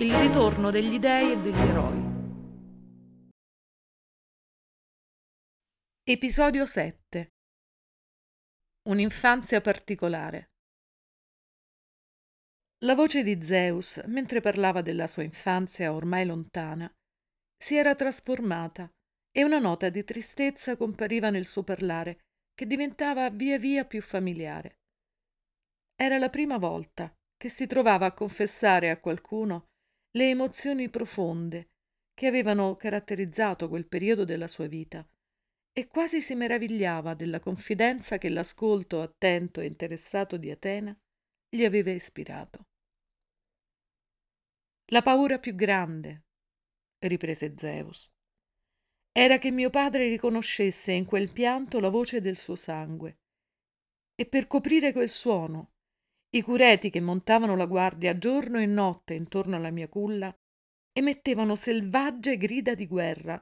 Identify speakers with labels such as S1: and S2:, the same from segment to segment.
S1: Il ritorno degli dei e degli eroi. Episodio 7 Un'infanzia particolare. La voce di Zeus, mentre parlava della sua infanzia ormai lontana, si era trasformata e una nota di tristezza compariva nel suo parlare, che diventava via via più familiare. Era la prima volta che si trovava a confessare a qualcuno le emozioni profonde che avevano caratterizzato quel periodo della sua vita e quasi si meravigliava della confidenza che l'ascolto attento e interessato di Atena gli aveva ispirato. La paura più grande, riprese Zeus, era che mio padre riconoscesse in quel pianto la voce del suo sangue. E per coprire quel suono i cureti che montavano la guardia giorno e notte intorno alla mia culla emettevano selvagge grida di guerra,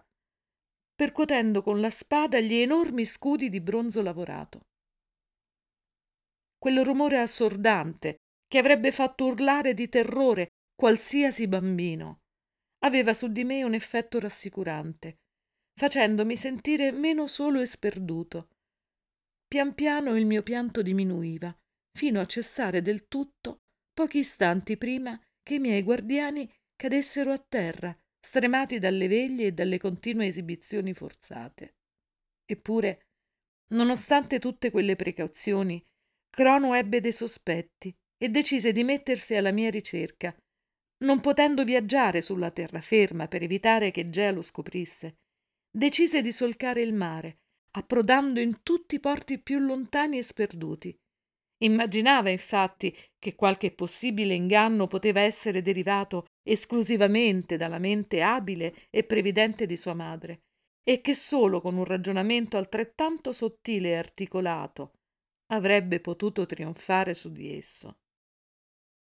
S1: percuotendo con la spada gli enormi scudi di bronzo lavorato. Quel rumore assordante che avrebbe fatto urlare di terrore qualsiasi bambino aveva su di me un effetto rassicurante, facendomi sentire meno solo e sperduto. Pian piano il mio pianto diminuiva fino a cessare del tutto pochi istanti prima che i miei guardiani cadessero a terra, stremati dalle veglie e dalle continue esibizioni forzate. Eppure, nonostante tutte quelle precauzioni, Crono ebbe dei sospetti e decise di mettersi alla mia ricerca, non potendo viaggiare sulla terraferma per evitare che Gea lo scoprisse. Decise di solcare il mare, approdando in tutti i porti più lontani e sperduti, Immaginava infatti che qualche possibile inganno poteva essere derivato esclusivamente dalla mente abile e previdente di sua madre, e che solo con un ragionamento altrettanto sottile e articolato avrebbe potuto trionfare su di esso.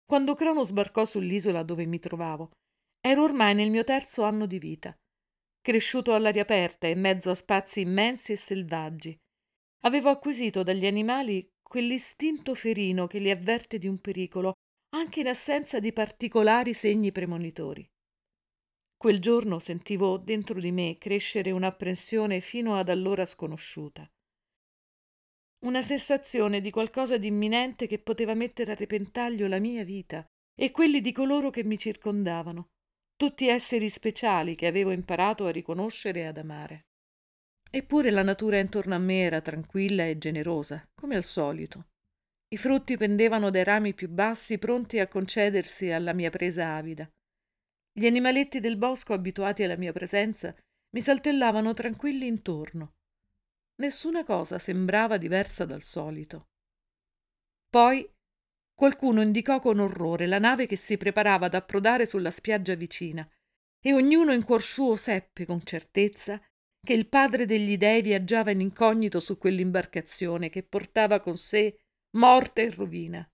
S1: Quando Crono sbarcò sull'isola dove mi trovavo, ero ormai nel mio terzo anno di vita, cresciuto all'aria aperta in mezzo a spazi immensi e selvaggi. Avevo acquisito dagli animali quell'istinto ferino che li avverte di un pericolo, anche in assenza di particolari segni premonitori. Quel giorno sentivo dentro di me crescere un'apprensione fino ad allora sconosciuta. Una sensazione di qualcosa di imminente che poteva mettere a repentaglio la mia vita e quelli di coloro che mi circondavano, tutti esseri speciali che avevo imparato a riconoscere e ad amare. Eppure la natura intorno a me era tranquilla e generosa, come al solito. I frutti pendevano dai rami più bassi, pronti a concedersi alla mia presa avida. Gli animaletti del bosco, abituati alla mia presenza, mi saltellavano tranquilli intorno. Nessuna cosa sembrava diversa dal solito. Poi qualcuno indicò con orrore la nave che si preparava ad approdare sulla spiaggia vicina, e ognuno in cuor suo seppe con certezza che il padre degli dei viaggiava in incognito su quell'imbarcazione che portava con sé morte e rovina.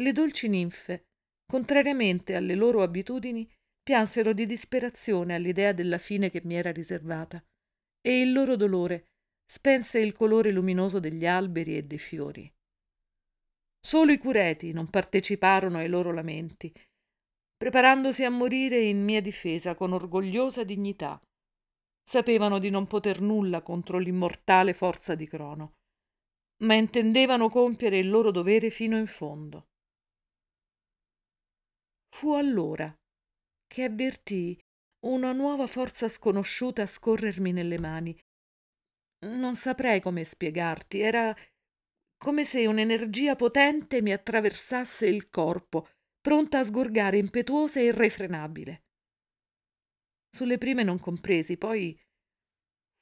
S1: Le dolci ninfe, contrariamente alle loro abitudini, piansero di disperazione all'idea della fine che mi era riservata, e il loro dolore spense il colore luminoso degli alberi e dei fiori. Solo i cureti non parteciparono ai loro lamenti, preparandosi a morire in mia difesa con orgogliosa dignità, sapevano di non poter nulla contro l'immortale forza di Crono, ma intendevano compiere il loro dovere fino in fondo. Fu allora che avvertii una nuova forza sconosciuta scorrermi nelle mani. Non saprei come spiegarti, era come se un'energia potente mi attraversasse il corpo, pronta a sgorgare impetuosa e irrefrenabile. Sulle prime non compresi, poi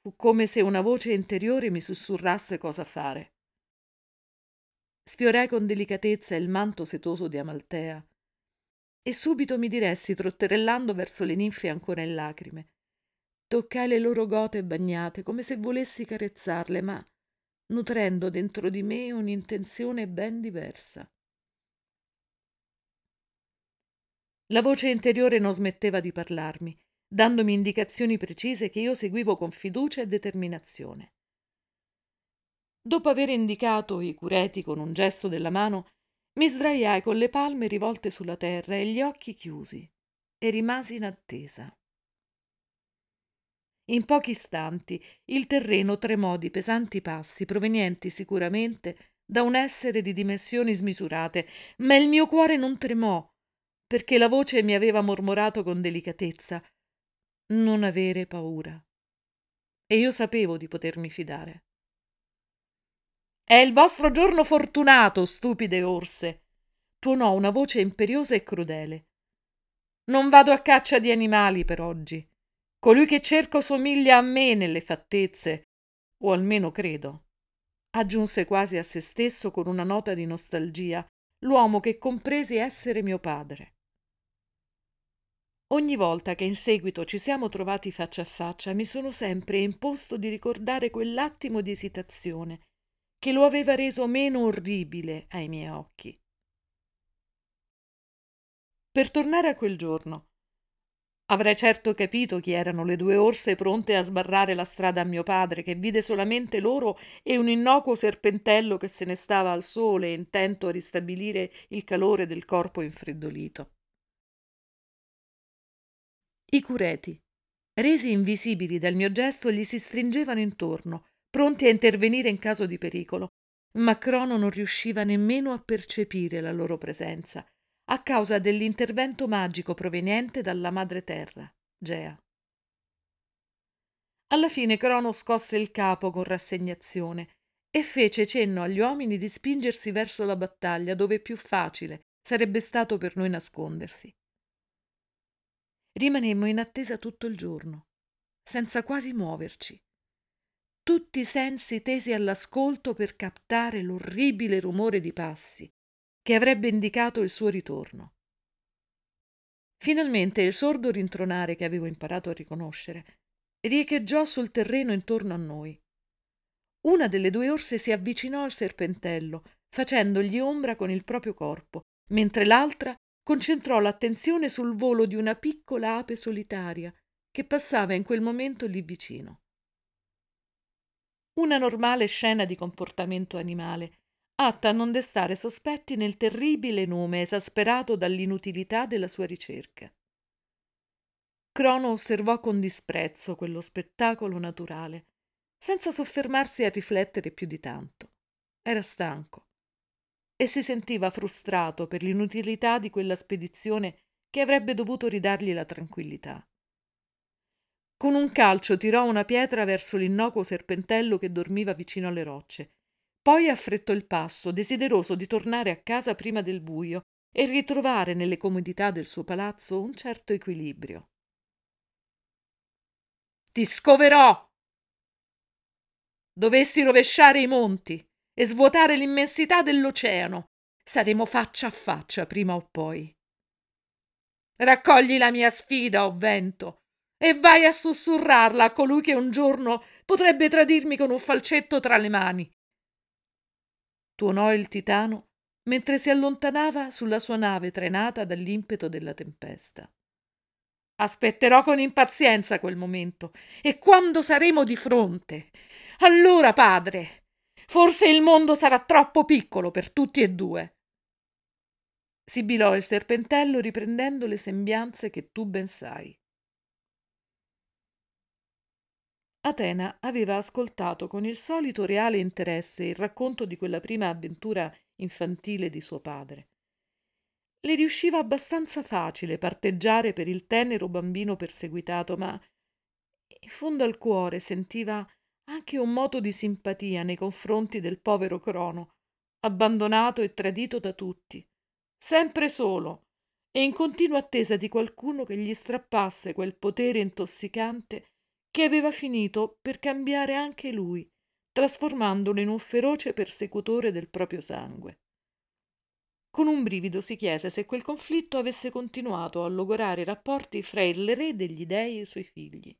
S1: fu come se una voce interiore mi sussurrasse cosa fare. Sfiorai con delicatezza il manto setoso di Amaltea e subito mi diressi trotterellando verso le ninfe ancora in lacrime. Toccai le loro gote bagnate come se volessi carezzarle, ma nutrendo dentro di me un'intenzione ben diversa. La voce interiore non smetteva di parlarmi dandomi indicazioni precise che io seguivo con fiducia e determinazione. Dopo aver indicato i cureti con un gesto della mano, Mi sdraiai con le palme rivolte sulla terra e gli occhi chiusi e rimasi in attesa. In pochi istanti il terreno tremò di pesanti passi provenienti sicuramente da un essere di dimensioni smisurate, ma il mio cuore non tremò, perché la voce mi aveva mormorato con delicatezza non avere paura. E io sapevo di potermi fidare. È il vostro giorno fortunato, stupide orse, tuonò una voce imperiosa e crudele. Non vado a caccia di animali per oggi. Colui che cerco somiglia a me nelle fattezze, o almeno credo. Aggiunse quasi a se stesso con una nota di nostalgia l'uomo che compresi essere mio padre. Ogni volta che in seguito ci siamo trovati faccia a faccia mi sono sempre imposto di ricordare quell'attimo di esitazione che lo aveva reso meno orribile ai miei occhi. Per tornare a quel giorno, Avrei certo capito chi erano le due orse pronte a sbarrare la strada a mio padre, che vide solamente loro e un innocuo serpentello che se ne stava al sole, intento a ristabilire il calore del corpo infreddolito. I cureti, resi invisibili dal mio gesto, gli si stringevano intorno, pronti a intervenire in caso di pericolo, ma Crono non riusciva nemmeno a percepire la loro presenza a causa dell'intervento magico proveniente dalla madre terra, Gea. Alla fine Crono scosse il capo con rassegnazione e fece cenno agli uomini di spingersi verso la battaglia dove più facile sarebbe stato per noi nascondersi. Rimanemmo in attesa tutto il giorno, senza quasi muoverci, tutti i sensi tesi all'ascolto per captare l'orribile rumore di passi che avrebbe indicato il suo ritorno. Finalmente il sordo rintronare che avevo imparato a riconoscere riecheggiò sul terreno intorno a noi. Una delle due orse si avvicinò al serpentello, facendogli ombra con il proprio corpo, mentre l'altra concentrò l'attenzione sul volo di una piccola ape solitaria che passava in quel momento lì vicino. Una normale scena di comportamento animale, atta a non destare sospetti nel terribile nome esasperato dall'inutilità della sua ricerca. Crono osservò con disprezzo quello spettacolo naturale, senza soffermarsi a riflettere più di tanto. Era stanco e si sentiva frustrato per l'inutilità di quella spedizione che avrebbe dovuto ridargli la tranquillità. Con un calcio tirò una pietra verso l'innocuo serpentello che dormiva vicino alle rocce poi affrettò il passo, desideroso di tornare a casa prima del buio e ritrovare nelle comodità del suo palazzo un certo equilibrio. Ti scoverò! Dovessi rovesciare i monti e svuotare l'immensità dell'oceano, saremo faccia a faccia prima o poi. Raccogli la mia sfida, o oh vento, e vai a sussurrarla a colui che un giorno potrebbe tradirmi con un falcetto tra le mani tuonò il titano mentre si allontanava sulla sua nave trenata dall'impeto della tempesta. Aspetterò con impazienza quel momento e quando saremo di fronte, allora, padre, forse il mondo sarà troppo piccolo per tutti e due. Sibilò il serpentello riprendendo le sembianze che tu ben sai. Atena aveva ascoltato con il solito reale interesse il racconto di quella prima avventura infantile di suo padre. Le riusciva abbastanza facile parteggiare per il tenero bambino perseguitato, ma in fondo al cuore sentiva anche un moto di simpatia nei confronti del povero Crono, abbandonato e tradito da tutti, sempre solo e in continua attesa di qualcuno che gli strappasse quel potere intossicante che aveva finito per cambiare anche lui, trasformandolo in un feroce persecutore del proprio sangue. Con un brivido si chiese se quel conflitto avesse continuato a logorare i rapporti fra il re degli dei e i suoi figli.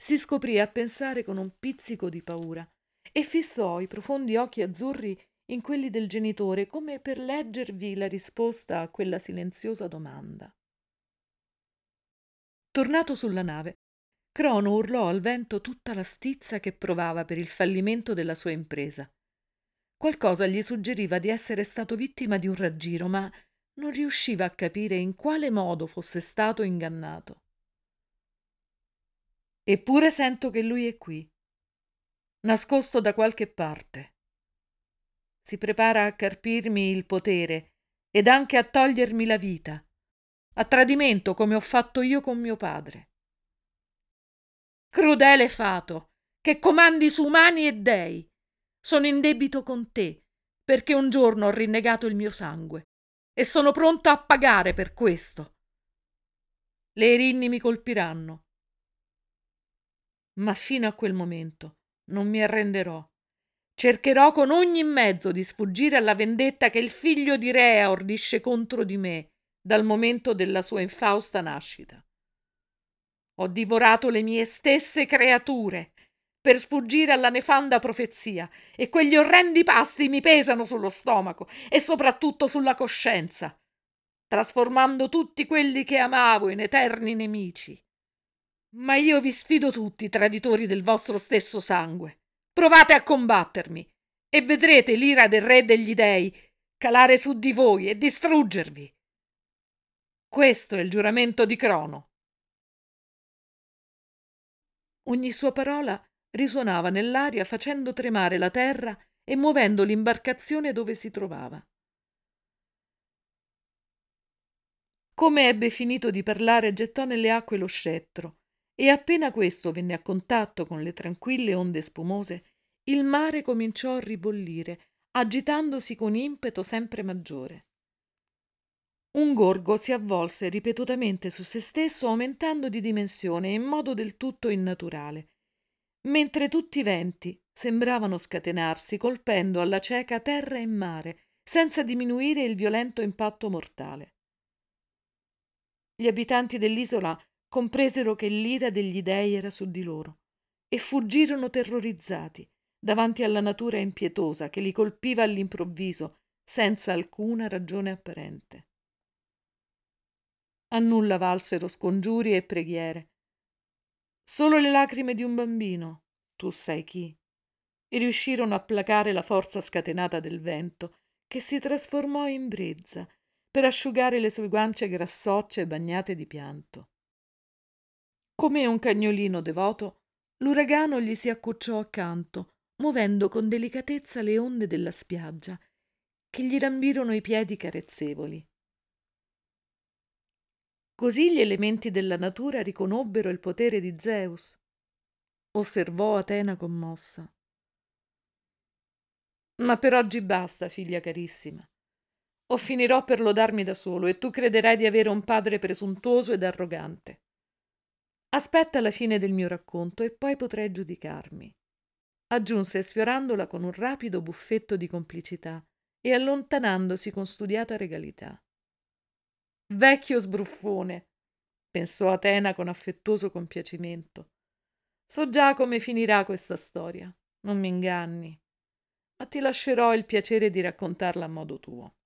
S1: Si scoprì a pensare con un pizzico di paura e fissò i profondi occhi azzurri in quelli del genitore come per leggervi la risposta a quella silenziosa domanda. Tornato sulla nave, Crono urlò al vento tutta la stizza che provava per il fallimento della sua impresa. Qualcosa gli suggeriva di essere stato vittima di un raggiro, ma non riusciva a capire in quale modo fosse stato ingannato. Eppure sento che lui è qui, nascosto da qualche parte. Si prepara a carpirmi il potere ed anche a togliermi la vita, a tradimento come ho fatto io con mio padre. Crudele fato, che comandi su umani e dei, sono in debito con te, perché un giorno ho rinnegato il mio sangue e sono pronto a pagare per questo. Le erinni mi colpiranno. Ma fino a quel momento non mi arrenderò. Cercherò con ogni mezzo di sfuggire alla vendetta che il figlio di Rea ordisce contro di me dal momento della sua infausta nascita. Ho divorato le mie stesse creature per sfuggire alla nefanda profezia e quegli orrendi pasti mi pesano sullo stomaco e soprattutto sulla coscienza, trasformando tutti quelli che amavo in eterni nemici. Ma io vi sfido tutti, traditori del vostro stesso sangue. Provate a combattermi e vedrete l'ira del re degli dei calare su di voi e distruggervi. Questo è il giuramento di Crono. Ogni sua parola risuonava nell'aria facendo tremare la terra e muovendo l'imbarcazione dove si trovava. Come ebbe finito di parlare, gettò nelle acque lo scettro, e appena questo venne a contatto con le tranquille onde spumose, il mare cominciò a ribollire, agitandosi con impeto sempre maggiore. Un gorgo si avvolse ripetutamente su se stesso, aumentando di dimensione in modo del tutto innaturale, mentre tutti i venti sembravano scatenarsi colpendo alla cieca terra e mare, senza diminuire il violento impatto mortale. Gli abitanti dell'isola compresero che l'ira degli dei era su di loro e fuggirono terrorizzati davanti alla natura impietosa che li colpiva all'improvviso senza alcuna ragione apparente. A nulla valsero scongiuri e preghiere, Solo le lacrime di un bambino, tu sai chi, e riuscirono a placare la forza scatenata del vento, che si trasformò in brezza per asciugare le sue guance grassocce bagnate di pianto. Come un cagnolino devoto, l'uragano gli si accucciò accanto, muovendo con delicatezza le onde della spiaggia, che gli rambirono i piedi carezzevoli. Così gli elementi della natura riconobbero il potere di Zeus. Osservò Atena commossa. Ma per oggi basta, figlia carissima. O finirò per lodarmi da solo e tu crederai di avere un padre presuntuoso ed arrogante. Aspetta la fine del mio racconto e poi potrai giudicarmi. Aggiunse sfiorandola con un rapido buffetto di complicità e allontanandosi con studiata regalità. Vecchio sbruffone, pensò Atena con affettuoso compiacimento. So già come finirà questa storia, non mi inganni, ma ti lascerò il piacere di raccontarla a modo tuo.